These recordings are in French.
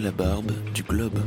la barbe du globe.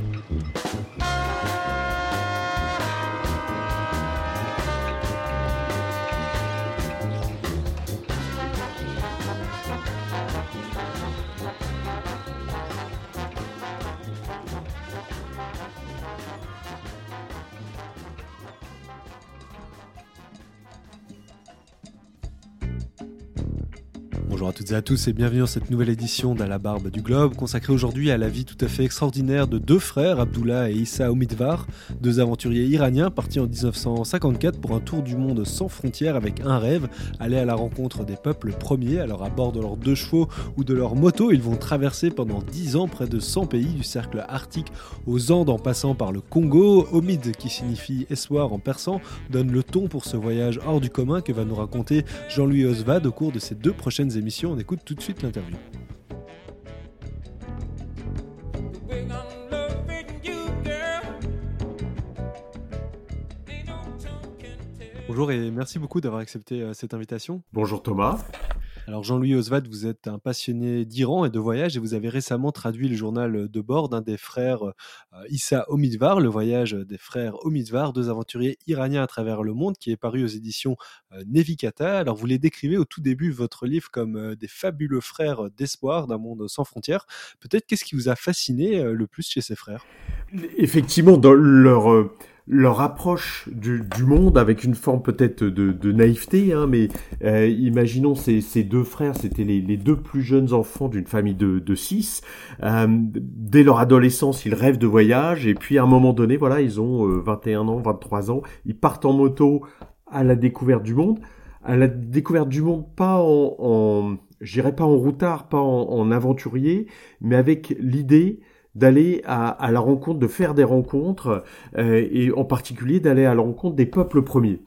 Et à tous et bienvenue dans cette nouvelle édition d'À la barbe du globe consacrée aujourd'hui à la vie tout à fait extraordinaire de deux frères, Abdullah et Issa Omidvar, deux aventuriers iraniens partis en 1954 pour un tour du monde sans frontières avec un rêve, aller à la rencontre des peuples premiers. Alors à bord de leurs deux chevaux ou de leur moto, ils vont traverser pendant 10 ans près de 100 pays du cercle arctique aux Andes en passant par le Congo. Omid, qui signifie espoir en persan, donne le ton pour ce voyage hors du commun que va nous raconter Jean-Louis Osvad au cours de ces deux prochaines émissions. On écoute tout de suite l'interview. Bonjour et merci beaucoup d'avoir accepté euh, cette invitation. Bonjour Thomas. Alors Jean-Louis Osvad, vous êtes un passionné d'Iran et de voyage et vous avez récemment traduit le journal de bord d'un des frères euh, Issa Omidvar, le voyage des frères Omidvar, deux aventuriers iraniens à travers le monde, qui est paru aux éditions euh, Nevikata. Alors vous les décrivez au tout début de votre livre comme euh, des fabuleux frères d'espoir d'un monde sans frontières. Peut-être qu'est-ce qui vous a fasciné le plus chez ces frères? Effectivement, dans leur leur approche du, du, monde avec une forme peut-être de, de, naïveté, hein, mais euh, imaginons ces, ces, deux frères, c'était les, les, deux plus jeunes enfants d'une famille de, de six. Euh, dès leur adolescence, ils rêvent de voyage, et puis à un moment donné, voilà, ils ont euh, 21 ans, 23 ans, ils partent en moto à la découverte du monde, à la découverte du monde, pas en, en je dirais pas en routard, pas en, en aventurier, mais avec l'idée d'aller à, la rencontre, de faire des rencontres, euh, et en particulier d'aller à la rencontre des peuples premiers,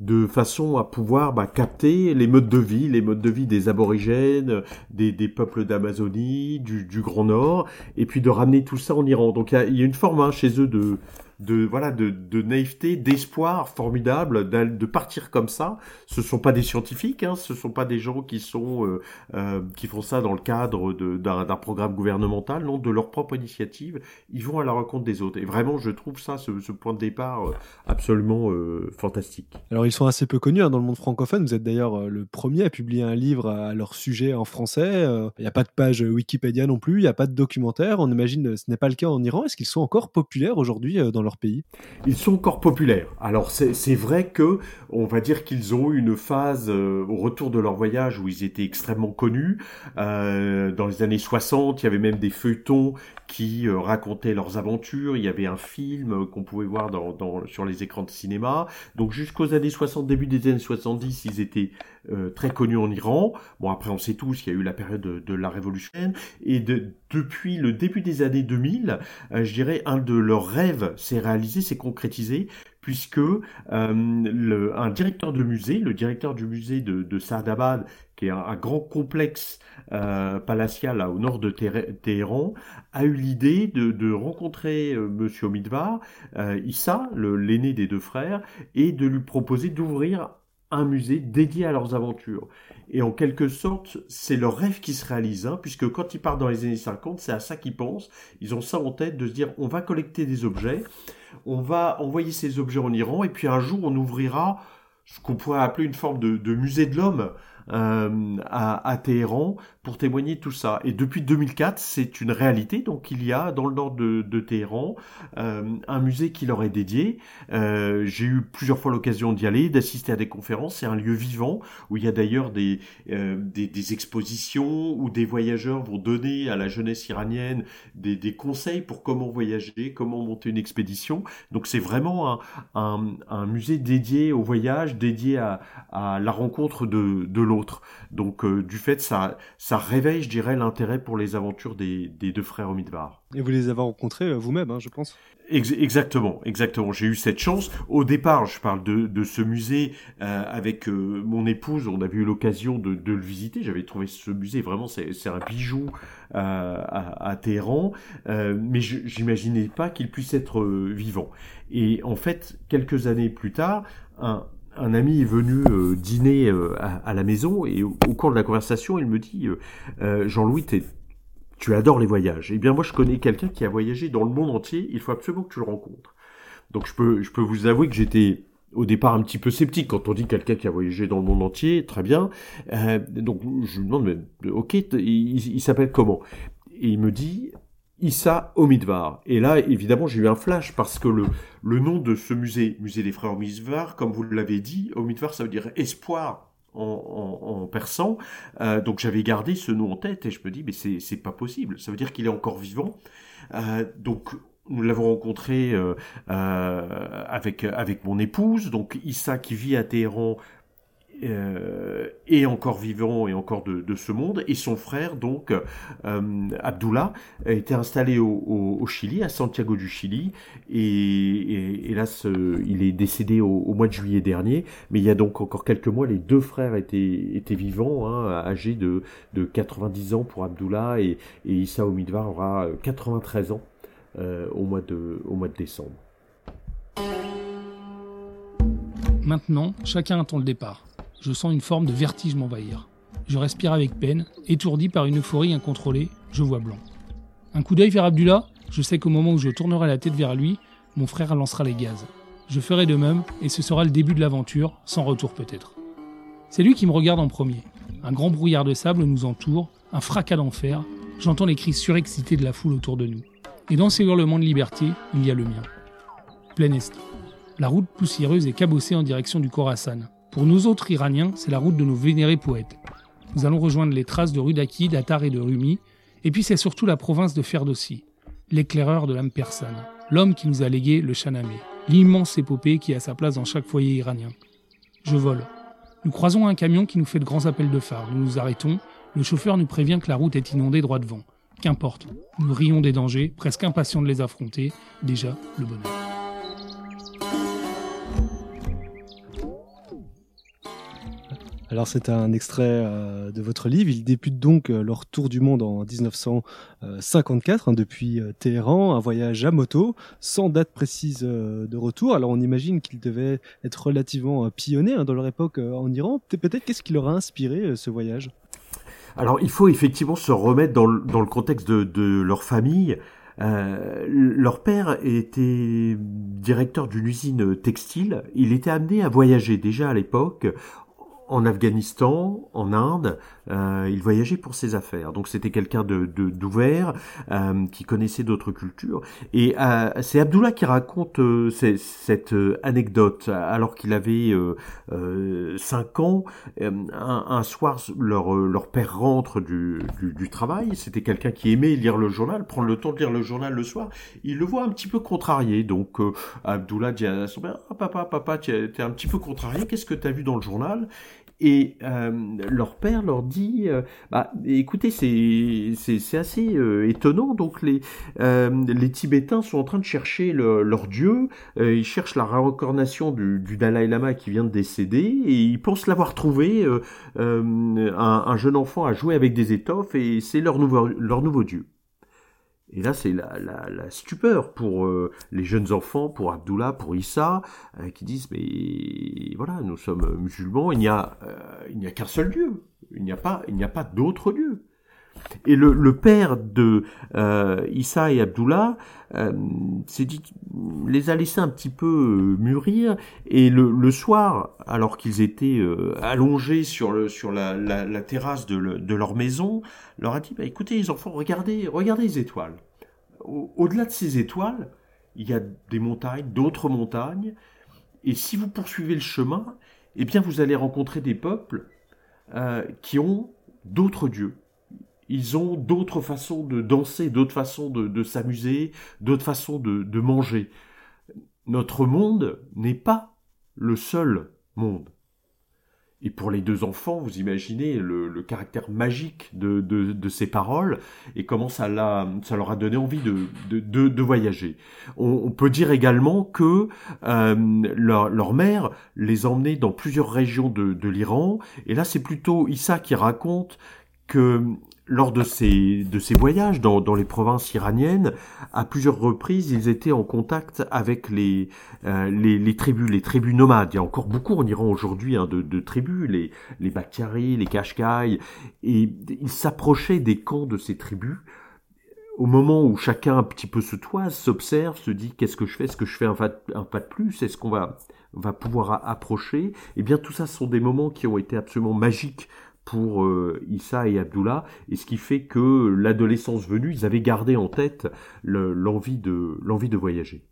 de façon à pouvoir bah, capter les modes de vie, les modes de vie des aborigènes, des, peuples d'Amazonie, du, Grand Nord, et puis de ramener tout ça en Iran. Donc il y, y, a une forme hein, chez eux de de voilà de, naïveté, d'espoir formidable de partir comme ça. Ce sont pas des scientifiques, hein, ce sont pas des gens qui sont euh, euh, qui font ça dans le cadre d'un programme gouvernemental, non, de leur propre initiative. Ils vont à la rencontre des autres. Et vraiment, je trouve ça ce, ce point de départ euh, absolument fantastique. Alors ils sont assez peu connus hein, dans le monde francophone. Vous êtes d'ailleurs le premier à publier un livre à leur sujet en français. Il n'y a pas de page Wikipédia non plus, il n'y a pas de documentaire. On imagine ce n'est pas le cas en Iran. Est-ce qu'ils sont encore populaires aujourd'hui dans leur pays Ils sont encore populaires. Alors c'est vrai que on va dire qu'ils ont eu une phase euh, au retour de leur voyage où ils étaient extrêmement connus. Euh, dans les années 60, il y avait même des feuilletons qui euh, racontaient leurs aventures. Il y avait un film qu'on pouvait voir dans, sur les écrans de cinéma. Donc jusqu'aux années 60, début des années 70, ils étaient euh, très connus en Iran. Bon après on sait tous qu'il y a eu la période de, la révolution et de, depuis le début des années 2000, euh, je dirais un de leurs rêves s'est réalisé, s'est concrétisé puisque euh, le, un directeur de musée, le directeur du musée de, de Saadabad, qui est un, grand complexe euh, palatial là, au nord de Téhéran, a eu l'idée de, de, rencontrer euh, Monsieur Omidvar, euh, Issa, l'aîné des deux frères, et de lui proposer d'ouvrir un musée dédié à leurs aventures. Et en quelque sorte, c'est leur rêve qui se réalise, hein, puisque quand ils partent dans les années 50, c'est à ça qu'ils pensent. Ils ont ça en tête de se dire, on va collecter des objets, on va envoyer ces objets en Iran, et puis un jour, on ouvrira ce qu'on pourrait appeler une forme de, de musée de l'homme euh, à, Téhéran pour témoigner tout ça. Et depuis 2004, c'est une réalité. Donc il y a dans le nord de, de Téhéran euh, un musée qui leur est dédié. Euh, J'ai eu plusieurs fois l'occasion d'y aller, d'assister à des conférences. C'est un lieu vivant où il y a d'ailleurs des, des, expositions où des voyageurs vont donner à la jeunesse iranienne des, des conseils pour comment voyager, comment monter une expédition. Donc c'est vraiment un, un, musée dédié au voyage, dédié à, la rencontre de, de l'autre. Donc euh, du fait, ça, ça réveille, je dirais, l'intérêt pour les aventures des, des deux frères Omidvar. Et vous les avez rencontrés vous-même, hein, je pense Ex exactement, exactement. J'ai eu cette chance. Au départ, je parle de, de ce musée euh, avec euh, mon épouse. On avait eu l'occasion de, de, le visiter. J'avais trouvé ce musée vraiment, c'est un bijou euh, à, à, Téhéran. mais j'imaginais pas qu'il puisse être vivant. Et en fait, quelques années plus tard, un, un ami est venu euh, dîner euh, à, la maison et au, cours de la conversation, il me dit euh, Jean-Louis, tu adores les voyages. Eh bien, moi, je connais quelqu'un qui a voyagé dans le monde entier. Il faut absolument que tu le rencontres. Donc, je peux, je peux vous avouer que j'étais au départ un petit peu sceptique quand on dit quelqu'un qui a voyagé dans le monde entier, très bien. Donc, je lui demande, mais, ok, il, s'appelle comment? Et il me dit Issa Omidvar. Et là, évidemment, j'ai eu un flash parce que le, le nom de ce musée, musée des frères Omidvar, comme vous l'avez dit, Omidvar, ça veut dire espoir en, persan. Euh, donc j'avais gardé ce nom en tête et je me dis mais c'est pas possible. Ça veut dire qu'il est encore vivant. Euh, donc nous l'avons rencontré euh, avec avec mon épouse. Donc Issa qui vit à Téhéran euh, est encore vivant et encore de, ce monde, et son frère, donc euh, Abdullah, a été installé au, Chili, à Santiago du Chili, et, et hélas, il est décédé au, mois de juillet dernier, mais il y a donc encore quelques mois, les deux frères étaient, vivants, hein, âgés de, de 90 ans pour Abdullah, et, et Issa Omidvar aura 93 ans euh, au mois de décembre. Maintenant, chacun attend le départ je sens une forme de vertige m'envahir. Je respire avec peine, étourdi par une euphorie incontrôlée, je vois blanc. Un coup d'œil vers Abdullah, je sais qu'au moment où je tournerai la tête vers lui, mon frère lancera les gaz. Je ferai de même, et ce sera le début de l'aventure, sans retour peut-être. C'est lui qui me regarde en premier. Un grand brouillard de sable nous entoure, un fracas d'enfer, j'entends les cris surexcités de la foule autour de nous. Et dans ces hurlements de liberté, il y a le mien. Plein est. La route poussiéreuse est cabossée en direction du Khorasan. Pour nous autres Iraniens, c'est la route de nos vénérés poètes. Nous allons rejoindre les traces de Rudaki, d'Attar et de Rumi, et puis c'est surtout la province de Ferdowsi, l'éclaireur de l'âme persane, l'homme qui nous a légué le Chanamé, l'immense épopée qui a sa place dans chaque foyer iranien. Je vole. Nous croisons un camion qui nous fait de grands appels de phare. Nous nous arrêtons. Le chauffeur nous prévient que la route est inondée droit devant. Qu'importe. Nous rions des dangers, presque impatients de les affronter. Déjà, le bonheur. Alors c'est un extrait euh, de votre livre. Il débute donc euh, leur tour du monde en 1954 hein, depuis euh, Téhéran, un voyage à moto, sans date précise de retour. Alors on imagine qu'ils devaient être relativement pionniers hein, dans leur époque en Iran. Peut-être qu'est-ce qui leur a inspiré ce voyage? Alors il faut effectivement se remettre dans le, contexte de, leur famille. Leur père était directeur d'une usine textile. Il était amené à voyager déjà à l'époque en Afghanistan, en Inde, euh, il voyageait pour ses affaires. Donc c'était quelqu'un de d'ouvert, euh, qui connaissait d'autres cultures. Et euh, c'est Abdullah qui raconte euh, cette anecdote. Alors qu'il avait 5 ans, un, soir, leur, père rentre du, travail. C'était quelqu'un qui aimait lire le journal, prendre le temps de lire le journal le soir. Il le voit un petit peu contrarié. Donc Abdullah dit à son père, ah, papa, papa, tu es un petit peu contrarié, qu'est-ce que tu as vu dans le journal? Et euh, leur père leur dit, euh, bah, écoutez, c'est assez euh, étonnant. Donc les les Tibétains sont en train de chercher leur dieu. ils cherchent la réincarnation du, du, Dalai Lama qui vient de décéder et ils pensent l'avoir trouvé. Un, un, jeune enfant a joué avec des étoffes et c'est leur nouveau leur nouveau dieu. Et là, c'est la, la, stupeur pour euh, les jeunes enfants, pour Abdullah, pour Issa, euh, qui disent mais voilà, nous sommes musulmans, il n'y a, euh, a qu'un seul Dieu, il n'y a pas, il n'y pas d'autre Dieu. Et le, père de Issa et Abdullah s'est dit, les a laissés un petit peu mûrir, et le, soir, alors qu'ils étaient allongés sur, la, terrasse de, le, de leur maison, leur a dit, bah, écoutez les enfants, regardez, regardez les étoiles. Au-delà de ces étoiles, il y a des montagnes, d'autres montagnes, et si vous poursuivez le chemin, eh bien vous allez rencontrer des peuples euh, qui ont d'autres dieux. Ils ont d'autres façons de danser, d'autres façons de, s'amuser, d'autres façons de manger. Notre monde n'est pas le seul monde. Et pour les deux enfants, vous imaginez le, caractère magique de, ces paroles et comment ça, leur a donné envie de, voyager. On, peut dire également que euh, leur, mère les emmenait dans plusieurs régions de l'Iran. Et là, c'est plutôt Issa qui raconte que lors de ces, de ces voyages dans, dans, les provinces iraniennes, à plusieurs reprises, ils étaient en contact avec les, euh, les, les, tribus, les tribus nomades. Il y a encore beaucoup en Iran aujourd'hui hein, de, de, tribus, les, les les Kashkai, et ils s'approchaient des camps de ces tribus. Au moment où chacun un petit peu se toise, s'observe, se dit qu'est-ce que je fais, est-ce que je fais un pas, de plus, est-ce qu'on va, va pouvoir approcher, eh bien tout ça sont des moments qui ont été absolument magiques pour euh, Issa et Abdullah, et ce qui fait que l'adolescence venue, ils avaient gardé en tête l'envie de l'envie de voyager.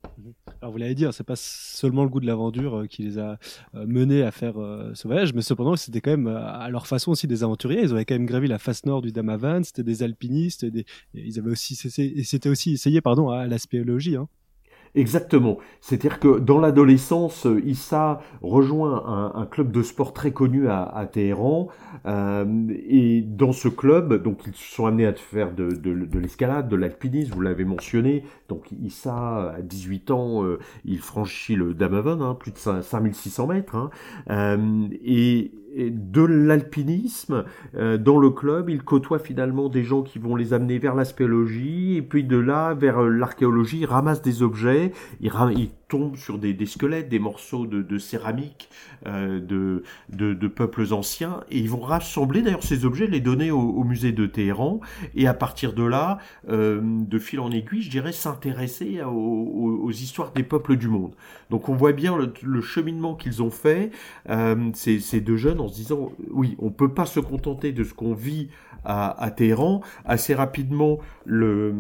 Alors vous l'avez dit, hein, c'est pas seulement le goût de l'aventure euh, qui les a euh, menés à faire ce voyage, mais cependant c'était quand même à leur façon aussi des aventuriers. Ils avaient quand même gravi la face nord du Damavan, c'était des alpinistes, ils avaient aussi c'était aussi essayé pardon à la spéologie. Hein. Exactement. C'est-à-dire que dans l'adolescence, Issa rejoint un, club de sport très connu à, Téhéran. Euh, et dans ce club, donc ils se sont amenés à faire de, de, l'escalade, de l'alpinisme, vous l'avez mentionné. Donc Issa, à 18 ans, euh, il franchit le Damavon, hein, plus de 5600 mètres. Hein. Euh, et de l'alpinisme euh, dans le club. Il côtoie finalement des gens qui vont les amener vers la spéologie et puis de là vers euh, l'archéologie. Il ramasse des objets, il, il tombe sur des, des, squelettes, des morceaux de, de céramique euh, de, de, de, peuples anciens et ils vont rassembler d'ailleurs ces objets, les donner au, au, musée de Téhéran et à partir de là, euh, de fil en aiguille, je dirais s'intéresser aux, aux, histoires des peuples du monde. Donc on voit bien le, le cheminement qu'ils ont fait, euh, ces, ces deux jeunes en se disant oui, on peut pas se contenter de ce qu'on vit à, à Téhéran. Assez rapidement, le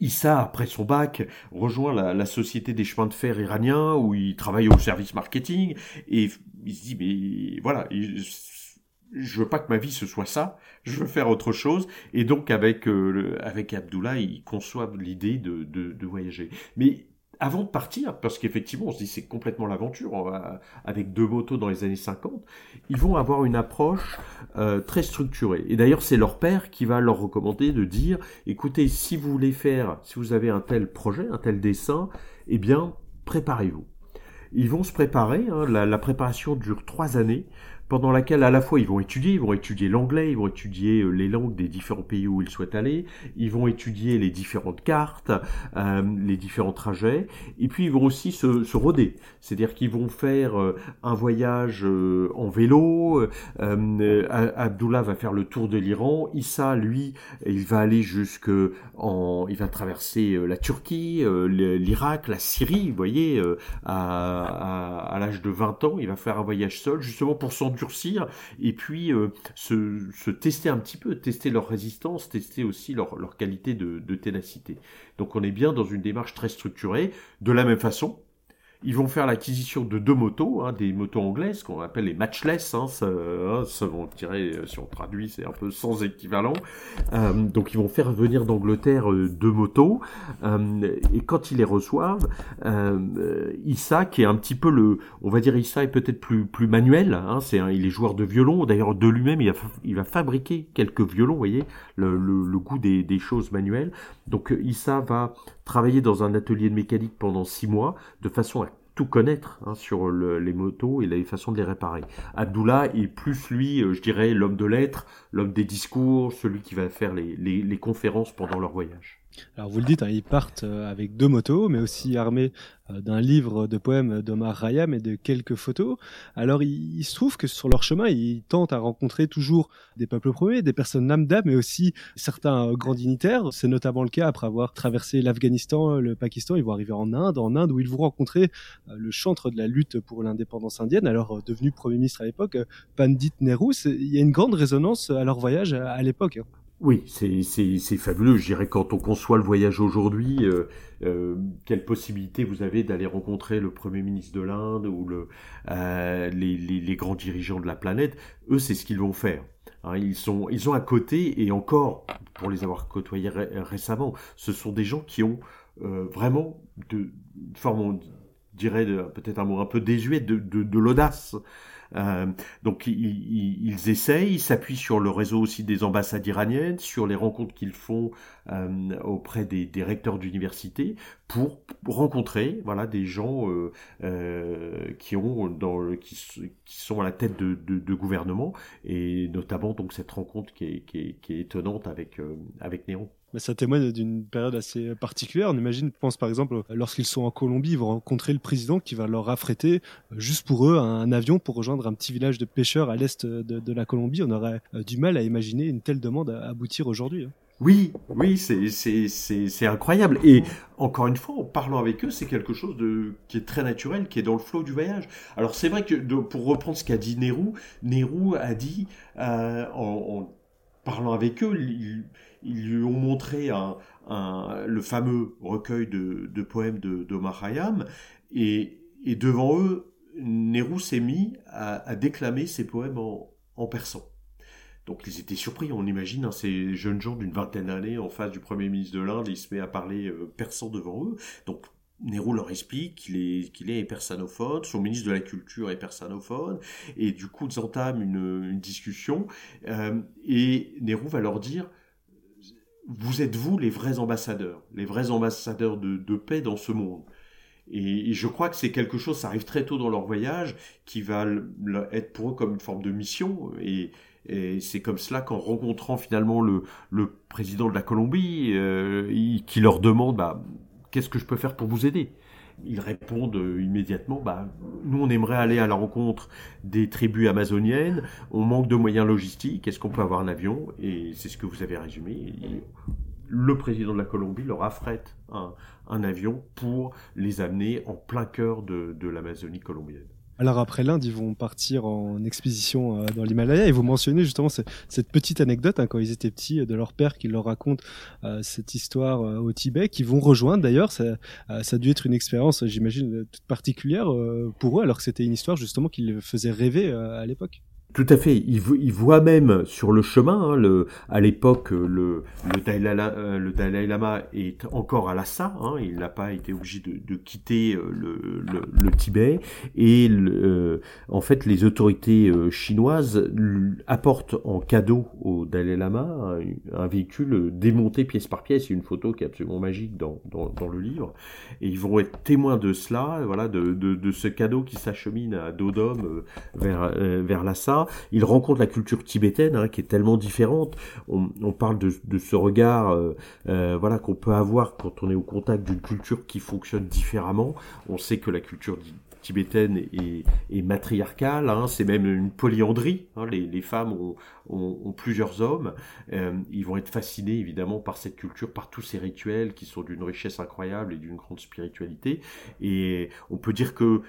Issa, après son bac, rejoint la, Société des chemins de fer iraniens où il travaille au service marketing et il se dit mais voilà, je veux pas que ma vie ce soit ça, je veux faire autre chose et donc avec euh, avec Abdullah, il conçoit l'idée de, de, de voyager. Mais avant de partir, parce qu'effectivement, on se dit c'est complètement l'aventure, avec deux motos dans les années 50, ils vont avoir une approche euh, très structurée. Et d'ailleurs, c'est leur père qui va leur recommander de dire, écoutez, si vous voulez faire, si vous avez un tel projet, un tel dessin, eh bien, préparez-vous. Ils vont se préparer, hein, la, la préparation dure trois années, pendant laquelle à la fois ils vont étudier, ils vont étudier l'anglais, ils vont étudier euh, les langues des différents pays où ils souhaitent aller, ils vont étudier les différentes cartes, euh, les différents trajets, et puis ils vont aussi se, se rôder, c'est-à-dire qu'ils vont faire euh, un voyage en vélo, Abdullah va faire le tour de l'Iran, Issa lui il va aller jusque en, il va traverser la Turquie, l'Irak, la Syrie, vous voyez, à, à, à l'âge de 20 ans, il va faire un voyage seul justement pour et puis euh, se, tester un petit peu, tester leur résistance, tester aussi leur, qualité de, de ténacité. Donc on est bien dans une démarche très structurée. De la même façon, ils vont faire l'acquisition de deux motos, hein, des motos anglaises qu'on appelle les matchless. Hein, ça, hein, ça, on dirait, euh, si on traduit, c'est un peu sans équivalent. Euh, donc ils vont faire venir d'Angleterre euh, deux motos. Et quand ils les reçoivent, euh, Issa, qui est un petit peu le, on va dire Issa est peut-être plus plus manuel. Hein, c'est il est joueur de violon. D'ailleurs de lui-même, il, il, va fabriquer quelques violons. Vous voyez le goût des, des choses manuelles. Donc Issa va travailler dans un atelier de mécanique pendant six mois de façon à tout connaître hein, sur les motos et les façons de les réparer. Abdullah est plus lui, euh, je dirais, l'homme de lettres, l'homme des discours, celui qui va faire les, les conférences pendant leur voyage. Alors vous le dites, hein, ils partent euh, avec deux motos, mais aussi armés euh, d'un livre de poèmes d'Omar Rayam et de quelques photos. Alors il, se trouve que sur leur chemin, ils tentent à rencontrer toujours des peuples premiers, des personnes lambda, mais aussi certains grands dignitaires. C'est notamment le cas après avoir traversé l'Afghanistan, le Pakistan. Ils vont arriver en Inde, en Inde où ils vont rencontrer euh, le chantre de la lutte pour l'indépendance indienne, alors devenu Premier ministre à l'époque, Pandit Nehru. Il y a une grande résonance à leur voyage à l'époque. Oui, c'est fabuleux. Je dirais quand on conçoit le voyage aujourd'hui, euh, euh, quelle possibilité vous avez d'aller rencontrer le Premier ministre de l'Inde ou le, euh, les, grands dirigeants de la planète? Eux, c'est ce qu'ils vont faire. Hein, ils sont ils ont à côté et encore pour les avoir côtoyés récemment, ce sont des gens qui ont vraiment de, forme, on dirait peut-être un mot un peu désuet, de l'audace. Euh, donc ils, essayent, ils s'appuient sur le réseau aussi des ambassades iraniennes, sur les rencontres qu'ils font euh, auprès des, recteurs d'université pour rencontrer voilà des gens euh, qui ont dans qui, qui, sont à la tête de, gouvernement et notamment donc cette rencontre qui est, étonnante avec avec Néron ça témoigne d'une période assez particulière. On imagine, pense par exemple, lorsqu'ils sont en Colombie, ils vont rencontrer le président qui va leur affréter euh, juste pour eux un avion pour rejoindre un petit village de pêcheurs à l'est de, de, la Colombie. On aurait euh, du mal à imaginer une telle demande aboutir aujourd'hui. Hein. Oui, oui, c'est incroyable. Et encore une fois, en parlant avec eux, c'est quelque chose de qui est très naturel, qui est dans le flot du voyage. Alors c'est vrai que pour reprendre ce qu'a dit Nehru, Nehru a dit euh, en, parlant avec eux, ils, lui ont montré le fameux recueil de, poèmes d'Omar Khayyam, et, devant eux, Nehru s'est mis à, déclamer ses poèmes en, persan. Donc ils étaient surpris, on imagine, hein, ces jeunes gens d'une vingtaine d'années en face du Premier ministre de l'Inde, il se met à parler euh, persan devant eux. Donc Nehru leur explique qu'il est, persanophone, son ministre de la Culture est persanophone, et du coup ils entament une, une discussion, euh, et Nehru va leur dire, vous êtes vous les vrais ambassadeurs, les vrais ambassadeurs de, paix dans ce monde. Et, je crois que c'est quelque chose, ça arrive très tôt dans leur voyage, qui va être pour eux comme une forme de mission, et, c'est comme cela qu'en rencontrant finalement le, le, président de la Colombie, euh, qui leur demande bah, qu'est-ce que je peux faire pour vous aider? Ils répondent euh, immédiatement bah, nous on aimerait aller à la rencontre des tribus amazoniennes, on manque de moyens logistiques, est-ce qu'on peut avoir un avion? Et c'est ce que vous avez résumé. le président de la Colombie leur affrète un, avion pour les amener en plein cœur de l'Amazonie colombienne. Alors après l'Inde, ils vont partir en expédition euh, dans l'Himalaya et vous mentionnez justement cette, petite anecdote hein, quand ils étaient petits de leur père qui leur raconte euh, cette histoire euh, au Tibet, qu'ils vont rejoindre d'ailleurs. Ça, ça a dû être une expérience, j'imagine, toute particulière pour eux alors que c'était une histoire justement qui les faisait rêver à l'époque. Tout à fait. Il, voit même sur le chemin, hein, à l'époque, le, le, Dalai Lama, euh, le Dalai Lama est encore à Lhasa. Hein, il n'a pas été obligé de, quitter euh, le, Tibet. Et euh, en fait, les autorités chinoises apportent en cadeau au Dalai Lama un, véhicule démonté pièce par pièce. Une photo qui est absolument magique dans, le livre. Et ils vont être témoins de cela, voilà, de ce cadeau qui s'achemine à dos d'homme vers, vers Lhasa il rencontre la culture tibétaine hein, qui est tellement différente. On, parle de, ce regard, euh, euh, voilà, qu'on peut avoir quand on est au contact d'une culture qui fonctionne différemment. On sait que la culture tibétaine est, matriarcale, hein, c'est même une polyandrie, hein. les, femmes ont, plusieurs hommes, euh, ils vont être fascinés évidemment par cette culture, par tous ces rituels qui sont d'une richesse incroyable et d'une grande spiritualité, et on peut dire que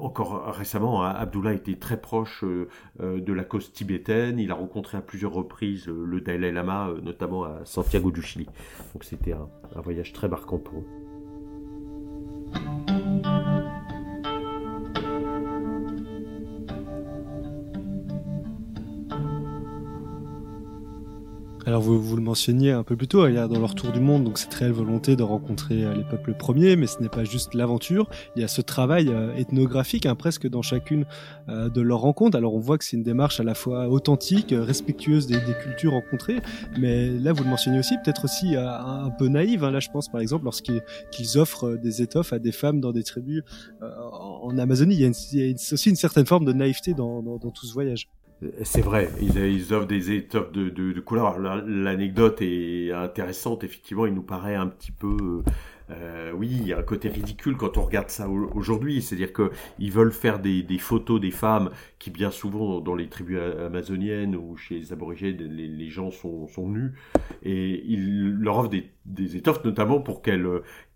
encore récemment, hein, Abdullah était très proche euh, euh, de la cause tibétaine. Il a rencontré à plusieurs reprises euh, le Dalai Lama, notamment à Santiago du Chili. Donc c'était un, un voyage très marquant pour eux. Alors vous, vous le mentionniez un peu plus tôt, il y a dans leur tour du monde donc cette réelle volonté de rencontrer euh, les peuples premiers, mais ce n'est pas juste l'aventure, il y a ce travail euh, ethnographique hein, presque dans chacune euh, de leurs rencontres. Alors on voit que c'est une démarche à la fois authentique, respectueuse des, cultures rencontrées, mais là vous le mentionnez aussi, peut-être aussi un peu naïve. Hein. Là je pense par exemple lorsqu'ils offrent des étoffes à des femmes dans des tribus en Amazonie, il y a, aussi une certaine forme de naïveté dans tout ce voyage. C'est vrai, ils, offrent des étoffes de, de, de couleurs. L'anecdote est intéressante, effectivement, il nous paraît un petit peu... Euh, oui, il y a un côté ridicule quand on regarde ça aujourd'hui, c'est-à-dire qu'ils veulent faire des, photos des femmes qui bien souvent dans les tribus amazoniennes ou chez les aborigènes, les, gens sont, nus, et ils leur offrent des, des étoffes notamment pour qu'elles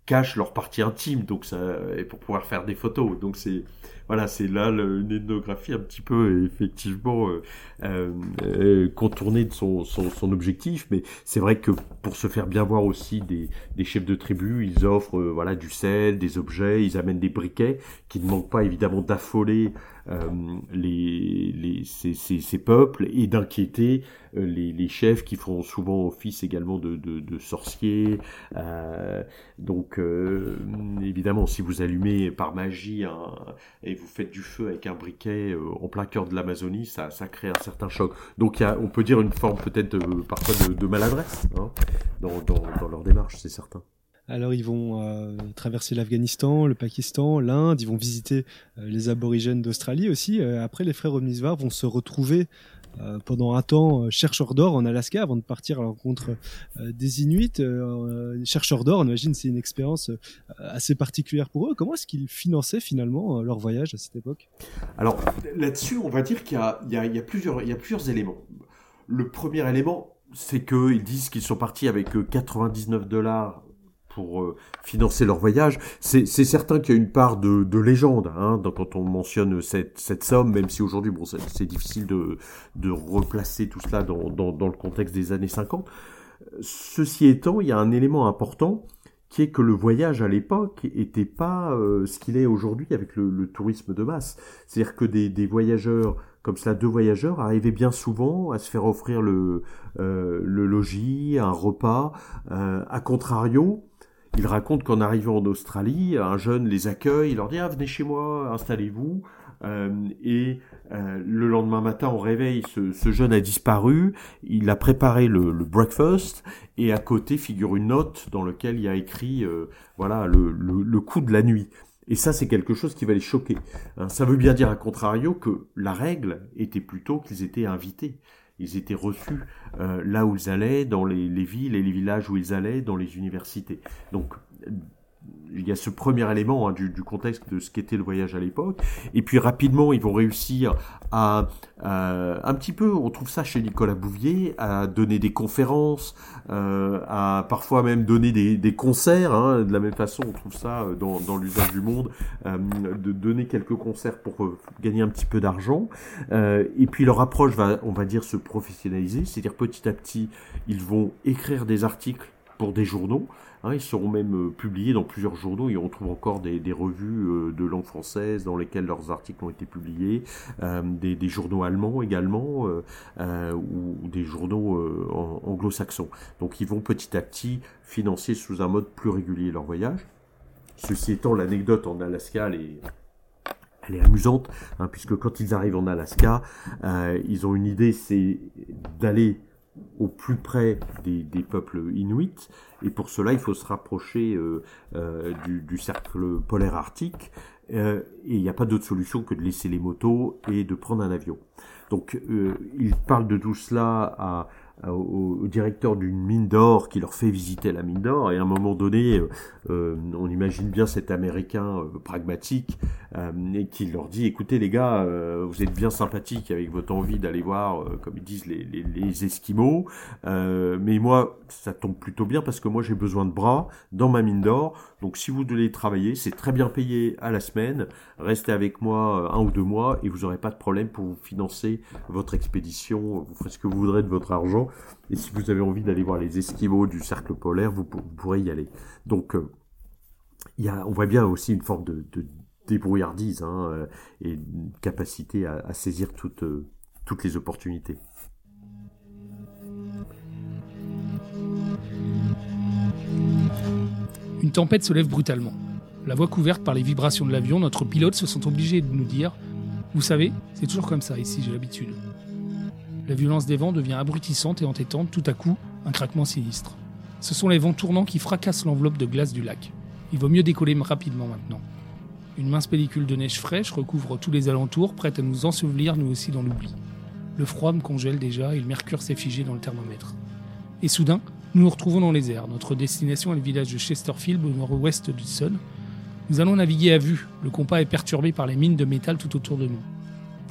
cachent leur partie intime, donc ça, et pour pouvoir faire des photos. Donc c'est voilà, c'est là une ethnographie un petit peu effectivement euh, euh, euh, contournée de son, objectif, mais c'est vrai que pour se faire bien voir aussi des, chefs de tribu, ils offrent voilà du sel, des objets, ils amènent des briquets qui ne manquent pas évidemment d'affoler les, les, ces, peuples et d'inquiéter euh, les, chefs qui font souvent office également de, sorciers. Euh, donc évidemment, si vous allumez par magie et vous faites du feu avec un briquet en plein cœur de l'Amazonie, ça, ça crée un certain choc. Donc on peut dire une forme peut-être parfois de, maladresse hein, dans leur démarche, c'est certain. Alors ils vont euh, traverser l'Afghanistan, le Pakistan, l'Inde, ils vont visiter euh, les aborigènes d'Australie aussi. Euh, après, les frères Omnisvar vont se retrouver pendant un temps chercheurs d'or en Alaska avant de partir à la rencontre des Inuits. chercheurs d'or, on imagine, c'est une expérience assez particulière pour eux. Comment est-ce qu'ils finançaient finalement leur voyage à cette époque? Alors là-dessus, on va dire qu'il y, y, a plusieurs éléments le premier élément, c'est qu'ils disent qu'ils sont partis avec 99 dollars pour euh, financer leur voyage. C'est certain qu'il y a une part de, de légende hein, quand on mentionne cette, cette somme, même si aujourd'hui bon, c'est difficile de, de replacer tout cela dans, dans, dans, le contexte des années 50. Ceci étant, il y a un élément important qui est que le voyage à l'époque était pas euh, ce qu'il est aujourd'hui avec le, le, tourisme de masse. C'est-à-dire que des, des voyageurs comme cela, deux voyageurs arrivaient bien souvent à se faire offrir le, euh, le logis, un repas. Euh, à contrario, il raconte qu'en arrivant en Australie, un jeune les accueille, il leur dit ah, venez chez moi, installez-vous. Euh, et euh, le lendemain matin, au réveil, ce, jeune a disparu. Il a préparé le, breakfast et à côté figure une note dans laquelle il y a écrit euh, voilà le, le, coup de la nuit. Et ça, c'est quelque chose qui va les choquer. Hein, ça veut bien dire, à contrario, que la règle était plutôt qu'ils étaient invités ils étaient reçus euh, là où ils allaient, dans les, villes et les villages où ils allaient, dans les universités. Donc il y a ce premier élément hein, du, contexte de ce qu'était le voyage à l'époque. Et puis rapidement, ils vont réussir à, un petit peu, on trouve ça chez Nicolas Bouvier, à donner des conférences, euh, à parfois même donner des, concerts. Hein, de la même façon, on trouve ça euh, dans, dans l'usage du monde, euh, de donner quelques concerts pour gagner un petit peu d'argent. Et puis leur approche va, on va dire, se professionnaliser, c'est-à-dire petit à petit, ils vont écrire des articles pour des journaux. Hein, ils seront même euh, publiés dans plusieurs journaux et on trouve encore des, revues euh, de langue française dans lesquelles leurs articles ont été publiés, euh, des, journaux allemands également ou, des journaux anglo-saxons. Donc ils vont petit à petit financer sous un mode plus régulier leur voyage. Ceci étant, l'anecdote en Alaska, elle est, elle est amusante, hein, puisque quand ils arrivent en Alaska, ils ont une idée, c'est d'aller au plus près des, peuples inuits, et pour cela il faut se rapprocher euh, euh, du, cercle polaire arctique, euh, et il n'y a pas d'autre solution que de laisser les motos et de prendre un avion. Donc il parle de tout cela à, euh, au, directeur d'une mine d'or qui leur fait visiter la mine d'or. Et à un moment donné euh, euh, on imagine bien cet américain pragmatique et qui leur dit écoutez les gars vous êtes bien sympathiques avec votre envie d'aller voir comme ils disent les, les, les esquimaux. Mais moi ça tombe plutôt bien parce que moi j'ai besoin de bras dans ma mine d'or. Donc si vous voulez travailler c'est très bien payé à la semaine. Restez avec moi un ou deux mois et vous n'aurez pas de problème pour vous financer votre expédition. Vous ferez ce que vous voudrez de votre argent et si vous avez envie d'aller voir les esquimaux du cercle polaire, vous, pourrez y aller. Donc, euh, on voit bien aussi une forme de, débrouillardise hein, euh, et une capacité à, saisir toutes, euh, toutes les opportunités. Une tempête se lève brutalement. La voie couverte par les vibrations de l'avion, notre pilote se sent obligé de nous dire Vous savez, c'est toujours comme ça ici, j'ai l'habitude. La violence des vents devient abrutissante et entêtante, tout à coup, un craquement sinistre. Ce sont les vents tournants qui fracassent l'enveloppe de glace du lac. Il vaut mieux décoller rapidement maintenant. Une mince pellicule de neige fraîche recouvre tous les alentours, prête à nous ensevelir nous aussi dans l'oubli. Le froid me congèle déjà et le mercure s'est figé dans le thermomètre. Et soudain, nous nous retrouvons dans les airs. Notre destination est le village de Chesterfield au nord-ouest du Sun. Nous allons naviguer à vue. Le compas est perturbé par les mines de métal tout autour de nous.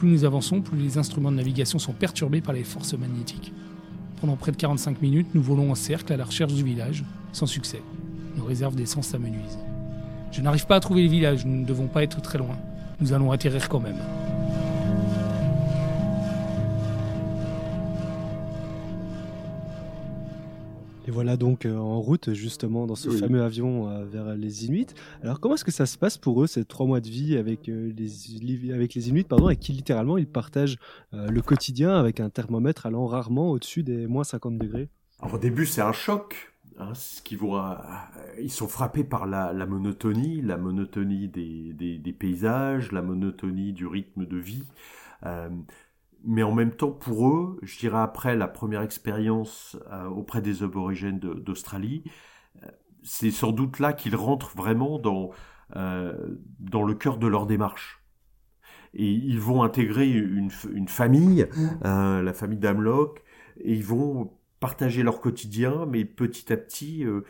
Plus nous avançons, plus les instruments de navigation sont perturbés par les forces magnétiques. Pendant près de 45 minutes, nous volons en cercle à la recherche du village, sans succès. Nos réserves d'essence s'amenuisent. Je n'arrive pas à trouver le village, nous ne devons pas être très loin. Nous allons atterrir quand même. Voilà donc euh, en route justement dans ce fameux avion euh, vers les Inuits. Alors comment est-ce que ça se passe pour eux ces trois mois de vie avec euh, les avec les Inuits pardon et qui littéralement ils partagent le quotidien avec un thermomètre allant rarement au-dessus des moins 50 degrés? Alors au début c'est un choc. Hein, ce qui ils sont frappés par la, monotonie, la monotonie des, des, paysages, la monotonie du rythme de vie mais en même temps, pour eux, je dirais après la première expérience euh, auprès des aborigènes d'Australie, euh, c'est sans doute là qu'ils rentrent vraiment dans, euh, dans le cœur de leur démarche. Et ils vont intégrer une, une famille, la famille d'Amlock, et ils vont partager leur quotidien, mais petit à petit, eux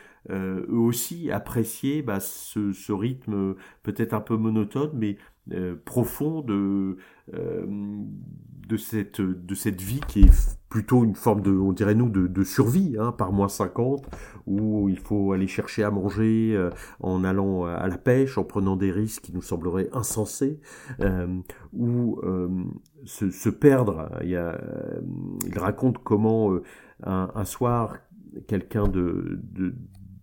aussi apprécier bah, ce, ce, rythme peut-être un peu monotone, mais profond de, de cette de cette vie qui est plutôt une forme de, on dirait nous, de, de survie, hein, par moins 50, où il faut aller chercher à manger euh, en allant à la pêche, en prenant des risques qui nous sembleraient insensés, euh, ou euh, se, se, perdre. Il, y a, il raconte comment un, un, soir, quelqu'un de, de,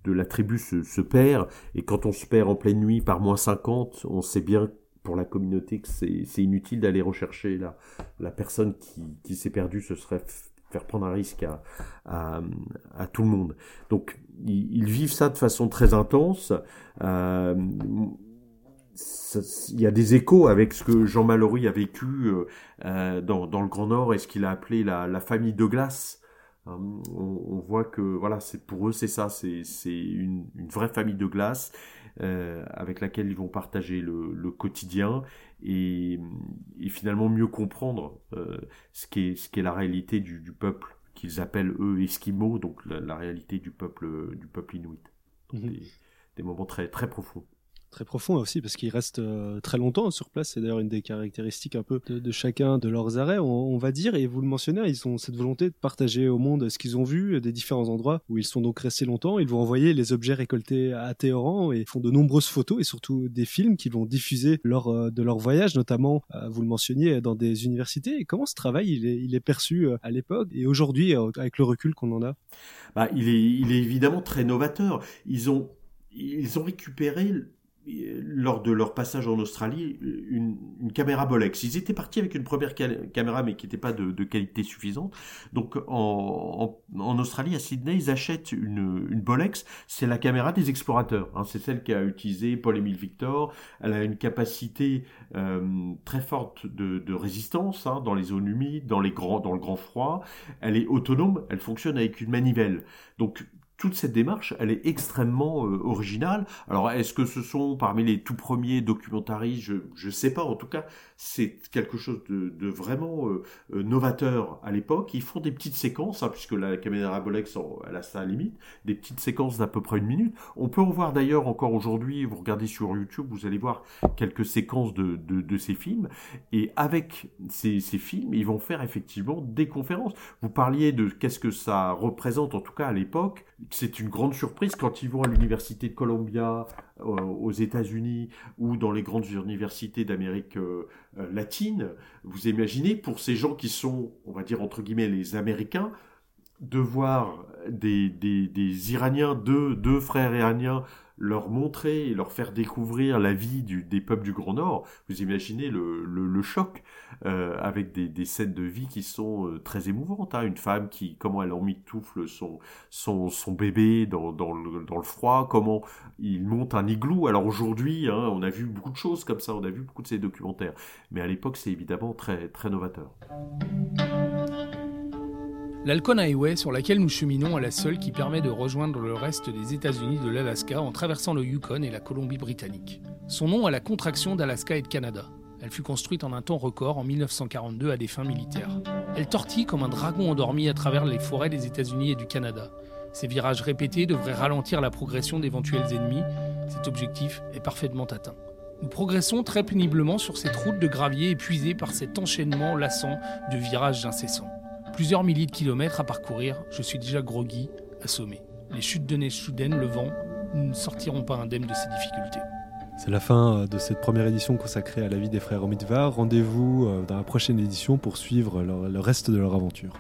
de, la tribu se, se, perd, et quand on se perd en pleine nuit par moins 50, on sait bien pour la communauté que c'est inutile d'aller rechercher la, personne qui, s'est perdue, ce serait faire prendre un risque à, tout le monde. Donc ils, vivent ça de façon très intense. Euh, il y a des échos avec ce que Jean Mallory a vécu euh, euh dans, le Grand Nord et ce qu'il a appelé la, famille de glace. On, voit que voilà, c'est pour eux c'est ça, c'est une, vraie famille de glace euh, avec laquelle ils vont partager le, le quotidien et, et, finalement mieux comprendre euh, ce qu'est ce la réalité du, du peuple qu'ils appellent eux Esquimaux, donc la, la, réalité du peuple du peuple inuit. Donc mmh. des, des moments très très profonds très profond aussi parce qu'ils restent euh, très longtemps sur place. C'est d'ailleurs une des caractéristiques un peu de, chacun de leurs arrêts, on, va dire. Et vous le mentionnez, ils ont cette volonté de partager au monde ce qu'ils ont vu des différents endroits où ils sont donc restés longtemps. Ils vont envoyer les objets récoltés à Téhéran et font de nombreuses photos et surtout des films qu'ils vont diffuser lors euh, de leur voyage, notamment, euh, vous le mentionniez, dans des universités. Comment ce travail il est, il est perçu à l'époque et aujourd'hui avec le recul qu'on en a? Bah, il, est, il est évidemment très novateur. Ils ont, ils ont récupéré lors de leur passage en Australie, une, une, caméra Bolex. Ils étaient partis avec une première caméra, mais qui n'était pas de, qualité suffisante. Donc, en, Australie, à Sydney, ils achètent une, Bolex. C'est la caméra des explorateurs. Hein. C'est celle qu'a utilisé Paul-Émile Victor. Elle a une capacité euh, très forte de, de résistance hein, dans les zones humides, dans les grands, dans le grand froid. Elle est autonome. Elle fonctionne avec une manivelle. Donc, toute cette démarche, elle est extrêmement euh, originale. Alors, est-ce que ce sont parmi les tout premiers documentaristes? Je ne sais pas. En tout cas, c'est quelque chose de, de vraiment euh, euh, novateur à l'époque. Ils font des petites séquences, hein, puisque la caméra Bolex, elle a sa limite, des petites séquences d'à peu près une minute. On peut en voir d'ailleurs encore aujourd'hui. Vous regardez sur YouTube, vous allez voir quelques séquences de, de, de ces films. Et avec ces, ces films, ils vont faire effectivement des conférences. Vous parliez de qu'est-ce que ça représente, en tout cas à l'époque c'est une grande surprise quand ils vont à l'université de Columbia aux États-Unis ou dans les grandes universités d'Amérique euh, euh, latine. Vous imaginez pour ces gens qui sont, on va dire entre guillemets, les Américains, de voir des, des, des Iraniens, deux, deux frères iraniens leur montrer leur faire découvrir la vie des peuples du Grand Nord, vous imaginez le choc euh, avec des, des, scènes de vie qui sont euh, très émouvantes. Hein. Une femme qui, comment elle emmitoufle son, son, son bébé dans, dans, le, dans le froid, comment il monte un igloo. Alors aujourd'hui, hein, on a vu beaucoup de choses comme ça, on a vu beaucoup de ces documentaires. Mais à l'époque, c'est évidemment très, très novateur. L'Alcon Highway sur laquelle nous cheminons est la seule qui permet de rejoindre le reste des États-Unis de l'Alaska en traversant le Yukon et la Colombie-Britannique. Son nom a la contraction d'Alaska et de Canada. Elle fut construite en un temps record en 1942 à des fins militaires. Elle tortille comme un dragon endormi à travers les forêts des États-Unis et du Canada. Ces virages répétés devraient ralentir la progression d'éventuels ennemis. Cet objectif est parfaitement atteint. Nous progressons très péniblement sur cette route de gravier épuisée par cet enchaînement lassant de virages incessants. Plusieurs milliers de kilomètres à parcourir, je suis déjà groggy, assommé. Les chutes de neige soudaines, le vent, nous ne sortirons pas indemnes de ces difficultés. C'est la fin euh, de cette première édition consacrée à la vie des frères Omitvar. Rendez-vous euh, dans la prochaine édition pour suivre le reste de leur aventure.